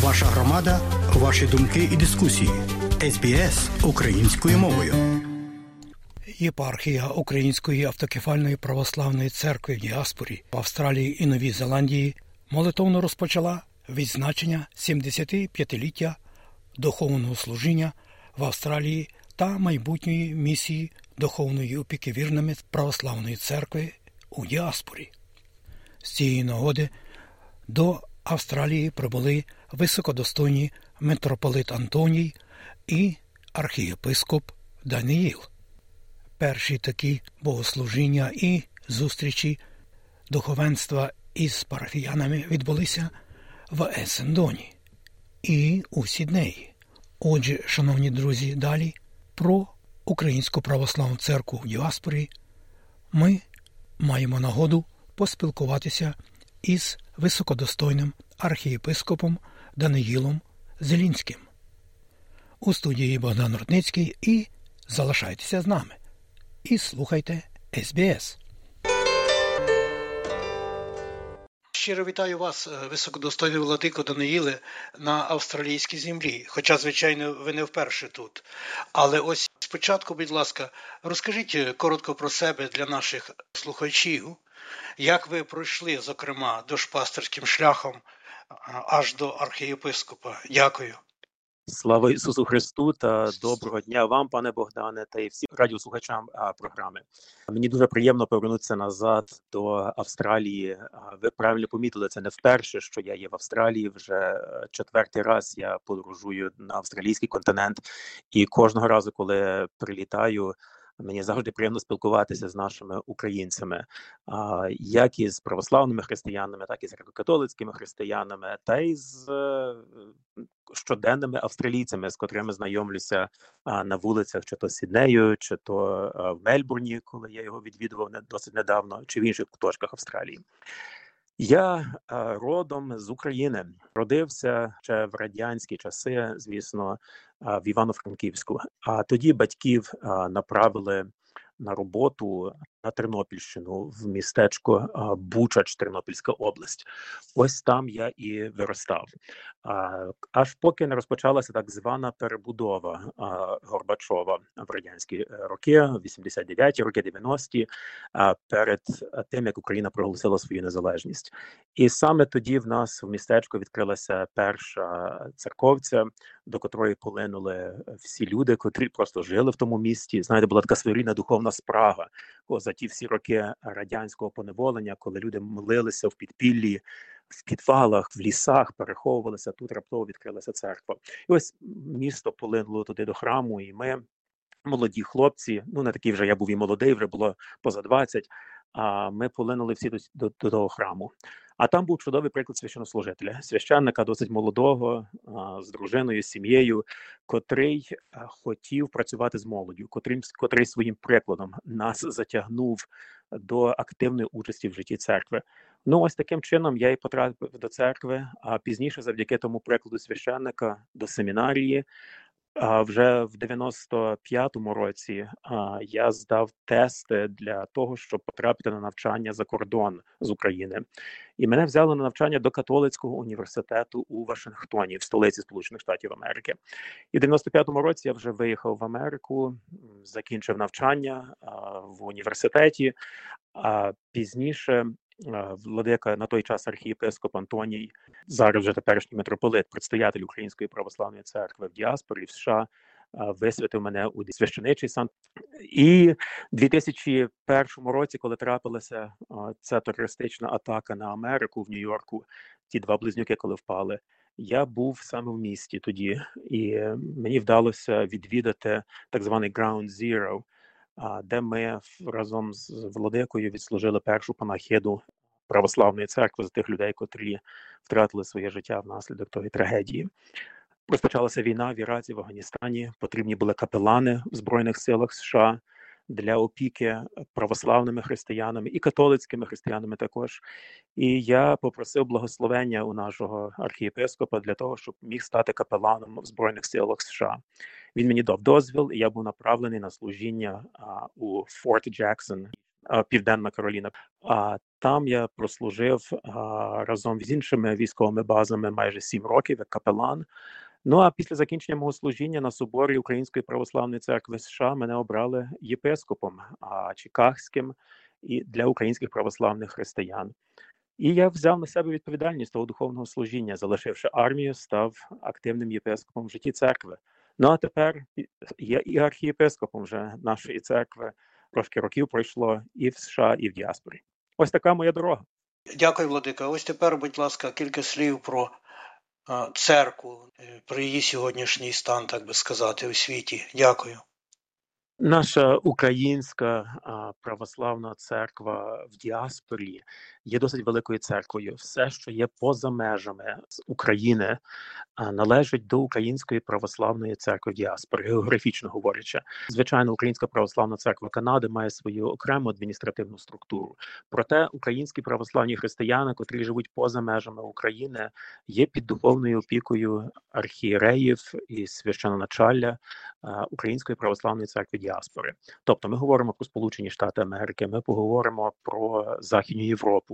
Ваша громада, ваші думки і дискусії. СБС українською мовою. Єпархія Української автокефальної православної церкви в діаспорі в Австралії і Новій Зеландії молитовно розпочала відзначення 75-ліття духовного служіння в Австралії та майбутньої місії духовної опіки вірними православної церкви у діаспорі. З цієї нагоди до Австралії прибули високодостойні митрополит Антоній і архієпископ Даниїл. Перші такі богослужіння і зустрічі духовенства із парафіянами відбулися в Есендоні і у Сіднеї. Отже, шановні друзі, далі про Українську православну церкву в діаспорі ми маємо нагоду поспілкуватися із високодостойним архієпископом Даниїлом Зелінським. У студії Богдан Рудницький і залишайтеся з нами. І слухайте СБС. Щиро вітаю вас, е, високодостойний владико Даниїле, на австралійській землі. Хоча, звичайно, ви не вперше тут. Але ось спочатку, будь ласка, розкажіть е, коротко про себе для наших слухачів, як ви пройшли, зокрема, дошпастерським шляхом аж до архієпископа. Дякую. Слава Ісусу Христу та доброго дня вам, пане Богдане, та й всім радіослухачам програми. Мені дуже приємно повернутися назад до Австралії. Ви правильно помітили це не вперше, що я є в Австралії. Вже е, четвертий раз я подорожую на австралійський континент, і кожного разу, коли прилітаю. Мені завжди приємно спілкуватися з нашими українцями, як і з православними християнами, так і з греко-католицькими християнами, та й з е, щоденними австралійцями, з котрими знайомлюся на вулицях, чи то Сіднею, чи то в Мельбурні, коли я його відвідував досить недавно, чи в інших куточках Австралії. Я родом з України родився ще в радянські часи, звісно, в Івано-Франківську. А тоді батьків направили на роботу на Тернопільщину в містечко Бучач, Тернопільська область. Ось там я і виростав. Аж поки не розпочалася так звана перебудова Горбачова в радянські е, роки, 89-ті роки, 90-ті, перед тим як Україна проголосила свою незалежність, і саме тоді в нас в містечку відкрилася перша церковця, до котрої полинули всі люди, котрі просто жили в тому місті. Знаєте, була така своєрідна духовна спрага за ті всі роки радянського поневолення, коли люди молилися в підпіллі. В підвалах, в лісах переховувалися тут. Раптово відкрилася церква, і ось місто полинуло туди до храму. І ми, молоді хлопці, ну не такі вже я був і молодий, вже було поза 20, А ми полинули всі до, до, до того храму. А там був чудовий приклад священнослужителя, священника досить молодого, з дружиною, з сім'єю, котрий хотів працювати з молоддю, котрий, котрий своїм прикладом нас затягнув до активної участі в житті церкви. Ну ось таким чином я і потрапив до церкви. А пізніше, завдяки тому прикладу священника до семінарії, вже в 95-му році а, я здав тести для того, щоб потрапити на навчання за кордон з України, і мене взяли на навчання до католицького університету у Вашингтоні, в столиці Сполучених Штатів Америки. І в 95-му році я вже виїхав в Америку, закінчив навчання а, в університеті. А пізніше владика на той час архієпископ Антоній, зараз вже теперішній митрополит, предстоятель Української православної церкви в діаспорі в США. Висвятив мене у священичий сан. І в 2001 році, коли трапилася ця терористична атака на Америку в Нью-Йорку, ті два близнюки, коли впали, я був саме в місті тоді, і мені вдалося відвідати так званий Ground Zero, де ми разом з владикою відслужили першу панахиду православної церкви за тих людей, котрі втратили своє життя внаслідок тої трагедії. Розпочалася війна в Іраці в Афганістані. Потрібні були капелани в збройних силах США для опіки православними християнами і католицькими християнами також. І я попросив благословення у нашого архієпископа для того, щоб міг стати капеланом в збройних силах США. Він мені дав дозвіл, і я був направлений на служіння а, у Форт Джексон Південна Кароліна. А там я прослужив разом з іншими військовими базами майже сім років як капелан. Ну а після закінчення мого служіння на соборі Української православної церкви США мене обрали єпископом а Чикагським і для українських православних християн. І я взяв на себе відповідальність того духовного служіння, залишивши армію, став активним єпископом в житті церкви. Ну а тепер я і архієпископом вже нашої церкви. Трошки років пройшло і в США, і в діаспорі. Ось така моя дорога. Дякую, Владика. Ось тепер, будь ласка, кілька слів про церкву, е, про її сьогоднішній стан, так би сказати, у світі. Дякую. Наша українська православна церква в діаспорі є досить великою церквою. Все, що є поза межами України, належить до Української православної церкви в діаспорі, географічно говорячи. Звичайно, Українська православна церква Канади має свою окрему адміністративну структуру. Проте українські православні християни, котрі живуть поза межами України, є під духовною опікою архієреїв і священоначалля Української православної церкви діаспори. Тобто, ми говоримо про Сполучені Штати Америки, ми поговоримо про Західню Європу,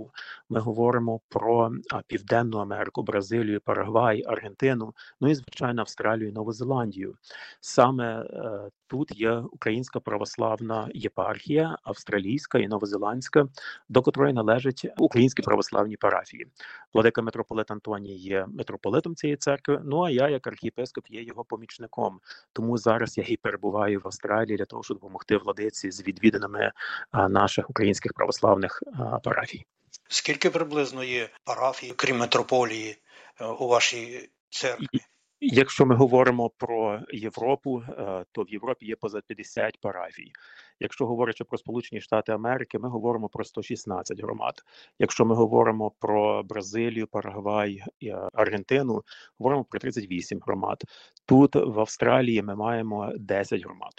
ми говоримо про Південну Америку, Бразилію, Парагвай, Аргентину, ну і звичайно Австралію, Нову Зеландію. Саме е, тут є Українська православна єпархія, австралійська і новозеландська, до котрої належать українські православні парафії. Владика митрополит Антоній є митрополитом цієї церкви. Ну а я, як архієпископ, є його помічником. Тому зараз я і перебуваю в Австралії для того, щоб допомогти владиці з відвідинами наших українських православних парафій. Скільки приблизно є парафій, крім митрополії, е, у вашій церкві? Якщо ми говоримо про Європу, е, то в Європі є поза 50 парафій. Якщо говорячи про Сполучені Штати Америки, ми говоримо про 116 громад. Якщо ми говоримо про Бразилію, Парагвай е, Аргентину, говоримо про 38 громад. Тут в Австралії ми маємо 10 громад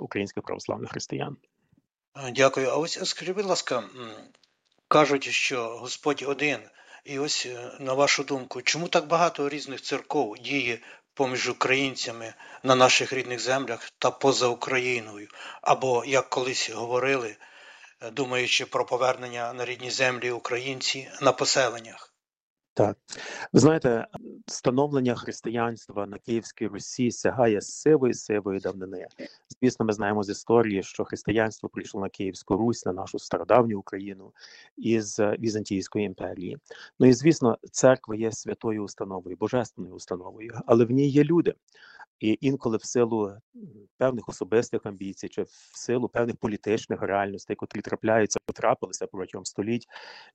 українських православних християн. Дякую. А ось скажіть, будь ласка, кажуть, що Господь один. І ось е, на вашу думку, чому так багато різних церков діє поміж українцями на наших рідних землях та поза Україною? Або як колись говорили, е, думаючи про повернення на рідні землі українці на поселеннях? Так, ви знаєте, становлення християнства на Київській Русі сягає сивої сивої давнини. Звісно, ми знаємо з історії, що християнство прийшло на Київську Русь, на нашу стародавню Україну із Візантійської імперії. Ну і звісно, церква є святою установою, божественною установою, але в ній є люди. І інколи в силу певних особистих амбіцій, чи в силу певних політичних реальностей, котрі трапляються, потрапилися протягом століть,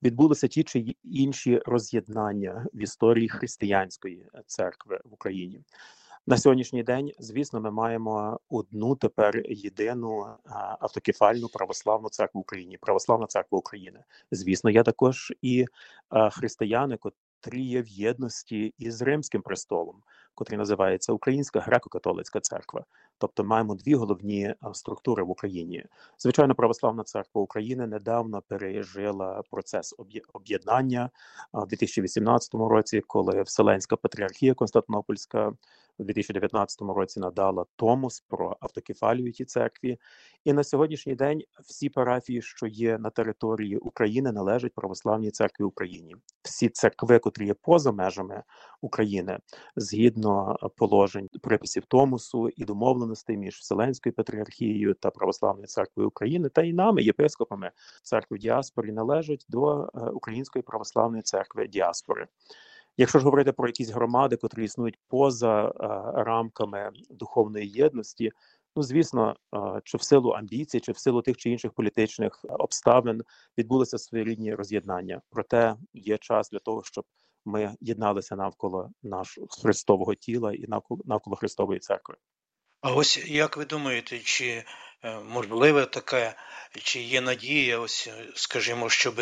відбулися ті чи інші роз'єднання в історії християнської церкви в Україні. На сьогоднішній день, звісно, ми маємо одну тепер єдину автокефальну православну церкву в Україні, православна церква України. Звісно, є також і християни, котрі є в єдності із Римським престолом, котрий називається Українська греко-католицька церква. Тобто маємо дві головні структури в Україні. Звичайно, православна церква України недавно пережила процес об'єднання в 2018 році, коли Вселенська патріархія Константинопольська у 2019 році надала Томос про автокефалію тій церкві. І на сьогоднішній день всі парафії, що є на території України, належать православній церкві Україні. Всі церкви, котрі є поза межами України, згідно положень приписів Томосу і домовленостей між Вселенською патріархією та православною церквою України та і нами, єпископами церкви діаспорі, належать до е, Української православної церкви діаспори. Якщо ж говорити про якісь громади, котрі існують поза е, рамками духовної єдності, ну звісно, е, чи в силу амбіцій, чи в силу тих чи інших політичних обставин відбулися своєрідні роз'єднання. Проте є час для того, щоб ми єдналися навколо нашого Христового тіла і навколо навколо Христової церкви. А ось як ви думаєте, чи е, можливе таке, чи є надія, ось скажімо, щоб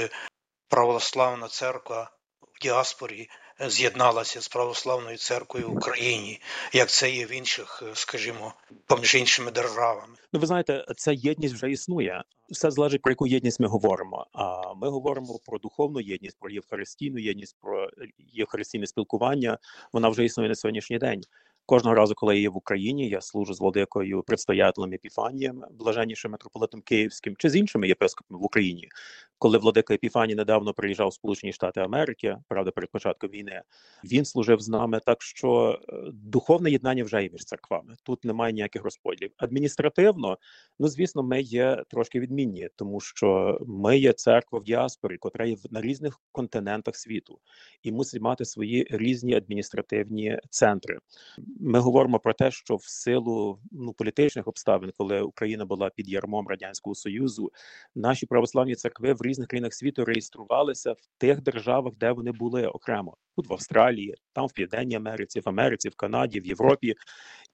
православна церква в діаспорі з'єдналася з православною церквою в Україні, як це є в інших, скажімо, поміж іншими державами. Ну, ви знаєте, ця єдність вже існує. Все залежить про яку єдність ми говоримо. А ми говоримо про духовну єдність, про євхаристійну єдність, про євхаристійне спілкування. Вона вже існує на сьогоднішній день. Кожного разу, коли я є в Україні, я служу з владикою предстоятелем Епіфанієм, блаженнішим митрополитом Київським чи з іншими єпископами в Україні. Коли владика Епіфаній недавно приїжджав в Сполучені Штати Америки, правда, перед початком війни, він служив з нами. Так що е, духовне єднання вже є між церквами. Тут немає ніяких розподілів. Адміністративно, ну звісно, ми є трошки відмінні, тому що ми є церква в діаспорі, котра є на різних континентах світу, і мусить мати свої різні адміністративні центри. Ми говоримо про те, що в силу ну політичних обставин, коли Україна була під ярмом радянського союзу, наші православні церкви в різних країнах світу реєструвалися в тих державах, де вони були окремо, тут в Австралії, там в Південній Америці, в Америці, в Канаді, в Європі.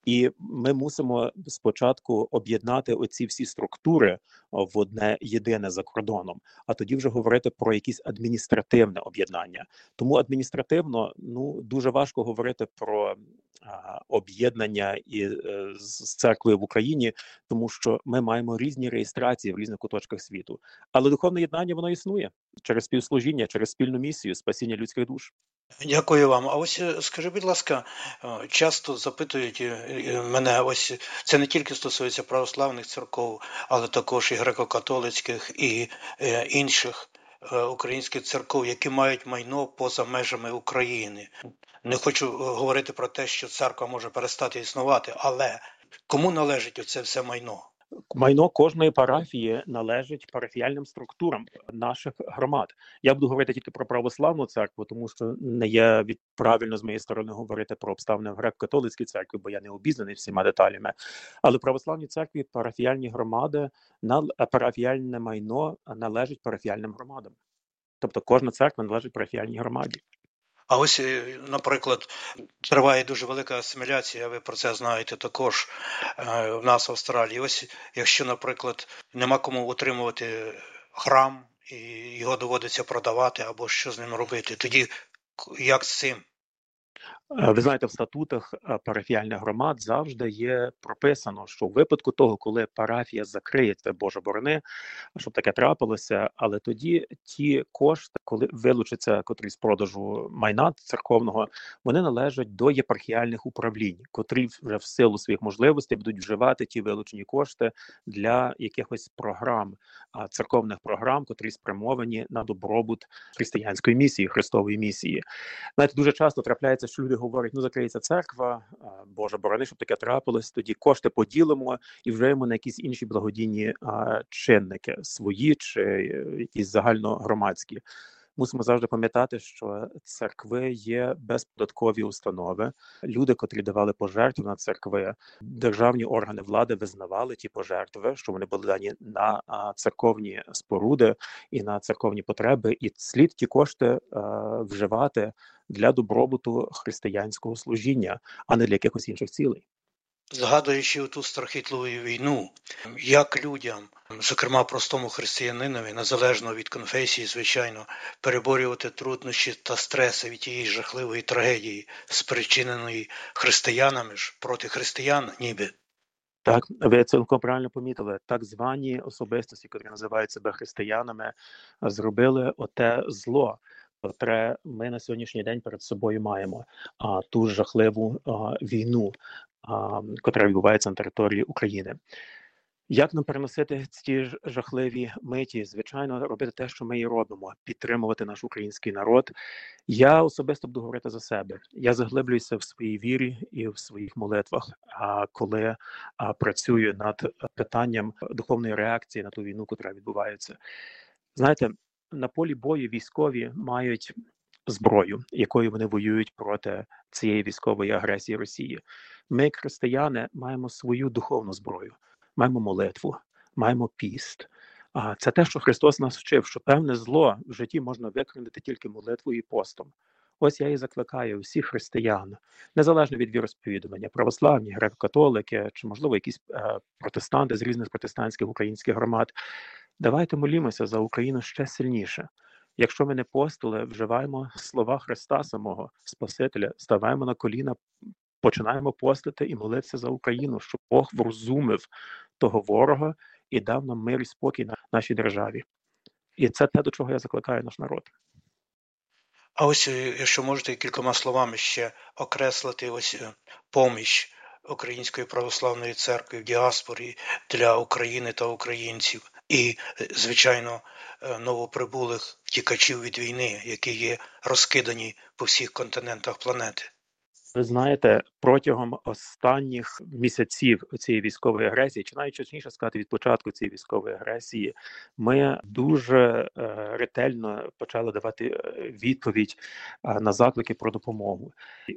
І ми мусимо спочатку об'єднати оці всі структури в одне єдине за кордоном, а тоді вже говорити про якісь адміністративне об'єднання. Тому адміністративно ну дуже важко говорити про а, об'єднання і е, з церквою в Україні, тому що ми маємо різні реєстрації в різних куточках світу. Але духовне єднання воно існує через співслужіння, через спільну місію спасіння людських душ. Дякую вам. А ось е, скажи, будь ласка, е, часто запитують е, мене, ось це не тільки стосується православних церков, але також і греко-католицьких і інших українських церков, які мають майно поза межами України. Не хочу говорити про те, що церква може перестати існувати, але кому належить оце все майно? Майно кожної парафії належить парафіяльним структурам наших громад. Я буду говорити тільки про православну церкву, тому що не є від правильно з моєї сторони говорити про обставини в греко-католицькій церкві, бо я не обізнаний всіма деталями. Але православні церкві, парафіяльні громади, на парафіяльне майно належить парафіяльним громадам. Тобто кожна церква належить парафіяльній громаді. А ось, е, наприклад, триває дуже велика асиміляція, ви про це знаєте також е, в нас в Австралії. Ось якщо, наприклад, нема кому утримувати храм і його доводиться продавати або що з ним робити, тоді як з цим? Е, ви знаєте, в статутах е, парафіальних громад завжди є прописано, що в випадку того, коли парафія закриється, Боже борони, щоб таке трапилося, але тоді ті кошти, коли вилучиться котрі з продажу майна церковного, вони належать до єпархіальних управлінь, котрі вже в силу своїх можливостей будуть вживати ті вилучені кошти для якихось програм, церковних програм, котрі спрямовані на добробут християнської місії, христової місії. Знаєте, дуже часто трапляється, що люди говорять: ну закриється церква, Боже борони, щоб таке трапилось. Тоді кошти поділимо і вживемо на якісь інші благодійні чинники свої чи е, якісь загальногромадські мусимо завжди пам'ятати, що церкви є безподаткові установи. Люди, котрі давали пожертви на церкви, державні органи влади визнавали ті пожертви, що вони були дані на церковні споруди і на церковні потреби, і слід ті кошти вживати для добробуту християнського служіння, а не для якихось інших цілей згадуючи ту страхітливу війну, як людям, зокрема простому християнинові, незалежно від конфесії, звичайно, переборювати труднощі та стреси від тієї жахливої трагедії, спричиненої християнами ж проти християн, ніби. Так, ви цілком правильно помітили. Так звані особистості, які називають себе християнами, зробили оте зло, котре ми на сьогоднішній день перед собою маємо. А ту жахливу а, війну, котра відбувається на території України. Як нам переносити ці жахливі миті? Звичайно, робити те, що ми і робимо, підтримувати наш український народ. Я особисто буду говорити за себе. Я заглиблююся в своїй вірі і в своїх молитвах. А коли працюю над питанням духовної реакції на ту війну, яка відбувається, знаєте, на полі бою військові мають зброю, якою вони воюють проти цієї військової агресії Росії. Ми, християни, маємо свою духовну зброю, маємо молитву, маємо піст. А це те, що Христос нас вчив, що певне зло в житті можна виконати тільки молитвою і постом. Ось я і закликаю всіх християн, незалежно від віросповідування, православні, греко-католики чи, можливо, якісь е, протестанти з різних протестантських українських громад. Давайте молімося за Україну ще сильніше. Якщо ми не постили, вживаємо слова Христа самого Спасителя, ставаємо на коліна, починаємо постити і молитися за Україну, щоб Бог врозумив того ворога і дав нам мир і спокій на нашій державі. І це те, до чого я закликаю наш народ. А ось, е, якщо можете кількома словами ще окреслити ось е, поміч Української православної церкви в діаспорі для України та українців, і, звичайно, е, новоприбулих втікачів від війни, які є розкидані по всіх континентах планети. Ви знаєте, протягом останніх місяців цієї військової агресії, чи навіть точніше сказати, від початку цієї військової агресії, ми дуже е, ретельно почали давати е, відповідь е, на заклики про допомогу.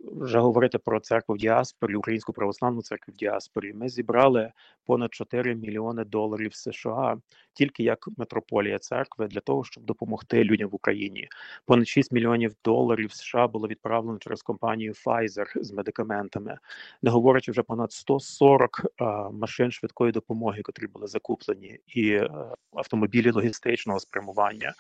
Вже говорити про церкву в діаспорі, українську православну церкву в діаспорі. Ми зібрали понад 4 мільйони доларів США тільки як метрополія церкви для того, щоб допомогти людям в Україні. Понад 6 мільйонів доларів США було відправлено через компанію Pfizer з медикаментами, не говорячи вже понад 140 а, машин швидкої допомоги, котрі були закуплені, і а, автомобілі логістичного спрямування,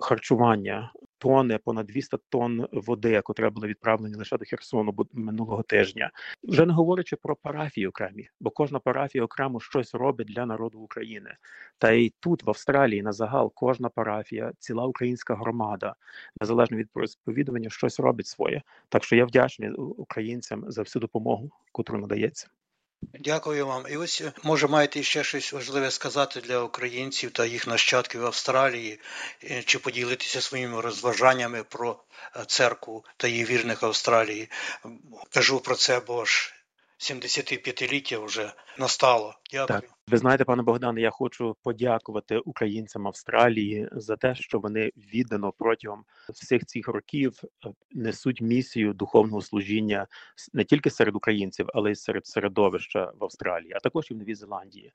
харчування. Тони, понад 200 тонн води, котра були відправлені лише до Херсону минулого тижня, вже не говорячи про парафії окремі, бо кожна парафія окремо щось робить для народу України. Та й тут, в Австралії, на загал, кожна парафія, ціла українська громада, незалежно від сповідування, щось робить своє. Так що я вдячний українцям за всю допомогу, котру надається. Дякую вам. І ось може маєте ще щось важливе сказати для українців та їх нащадків в Австралії, чи поділитися своїми розважаннями про церкву та її вірних Австралії. Кажу про це, бо ж 75-ліття вже настало. Дякую. Так. Ви знаєте, пане Богдане, я хочу подякувати українцям Австралії за те, що вони віддано протягом всіх цих років е, несуть місію духовного служіння не тільки серед українців, але й серед середовища в Австралії, а також і в Новій Зеландії.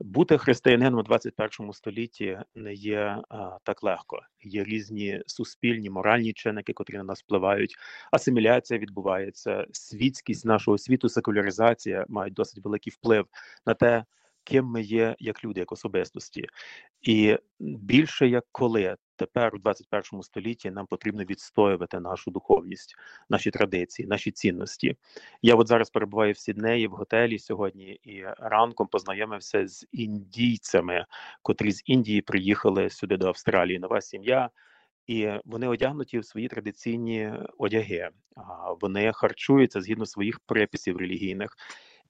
Бути християнином у 21 столітті не є а, так легко. Є різні суспільні моральні чинники, котрі на нас впливають. Асиміляція відбувається, світськість нашого світу, секуляризація мають досить великий вплив на те ким ми є як люди, як особистості, і більше як коли тепер у 21 столітті нам потрібно відстоювати нашу духовність, наші традиції, наші цінності. Я от зараз перебуваю в Сіднеї в готелі сьогодні і ранком познайомився з індійцями, котрі з Індії приїхали сюди до Австралії. Нова сім'я. І вони одягнуті в свої традиційні одяги. Вони харчуються згідно своїх приписів релігійних.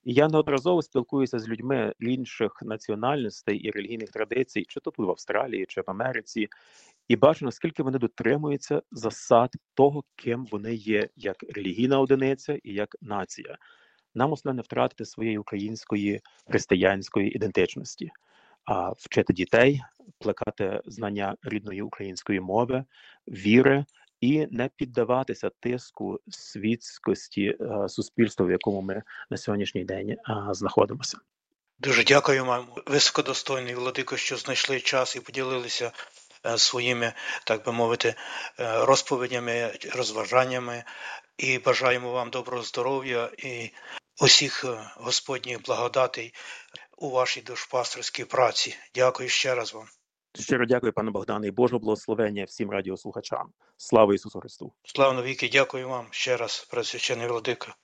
Я неодноразово спілкуюся з людьми інших національностей і релігійних традицій, чи то тут в Австралії, чи в Америці, і бачу, наскільки вони дотримуються засад того, ким вони є, як релігійна одиниця і як нація. Нам основне не втратити своєї української християнської ідентичності, а вчити дітей, плекати знання рідної української мови, віри і не піддаватися тиску світськості е, суспільства, в якому ми на сьогоднішній день е, знаходимося. Дуже дякую вам, високодостойний Владико, що знайшли час і поділилися е, своїми, так би мовити, розповідями, розважаннями. І бажаємо вам доброго здоров'я і усіх Господніх благодатей у вашій душпасторській праці. Дякую ще раз вам. Щиро дякую, пане Богдане, і Божого благословення всім радіослухачам. Слава Ісусу Христу! Слава навіки, дякую вам ще раз, Пресвящений Владика.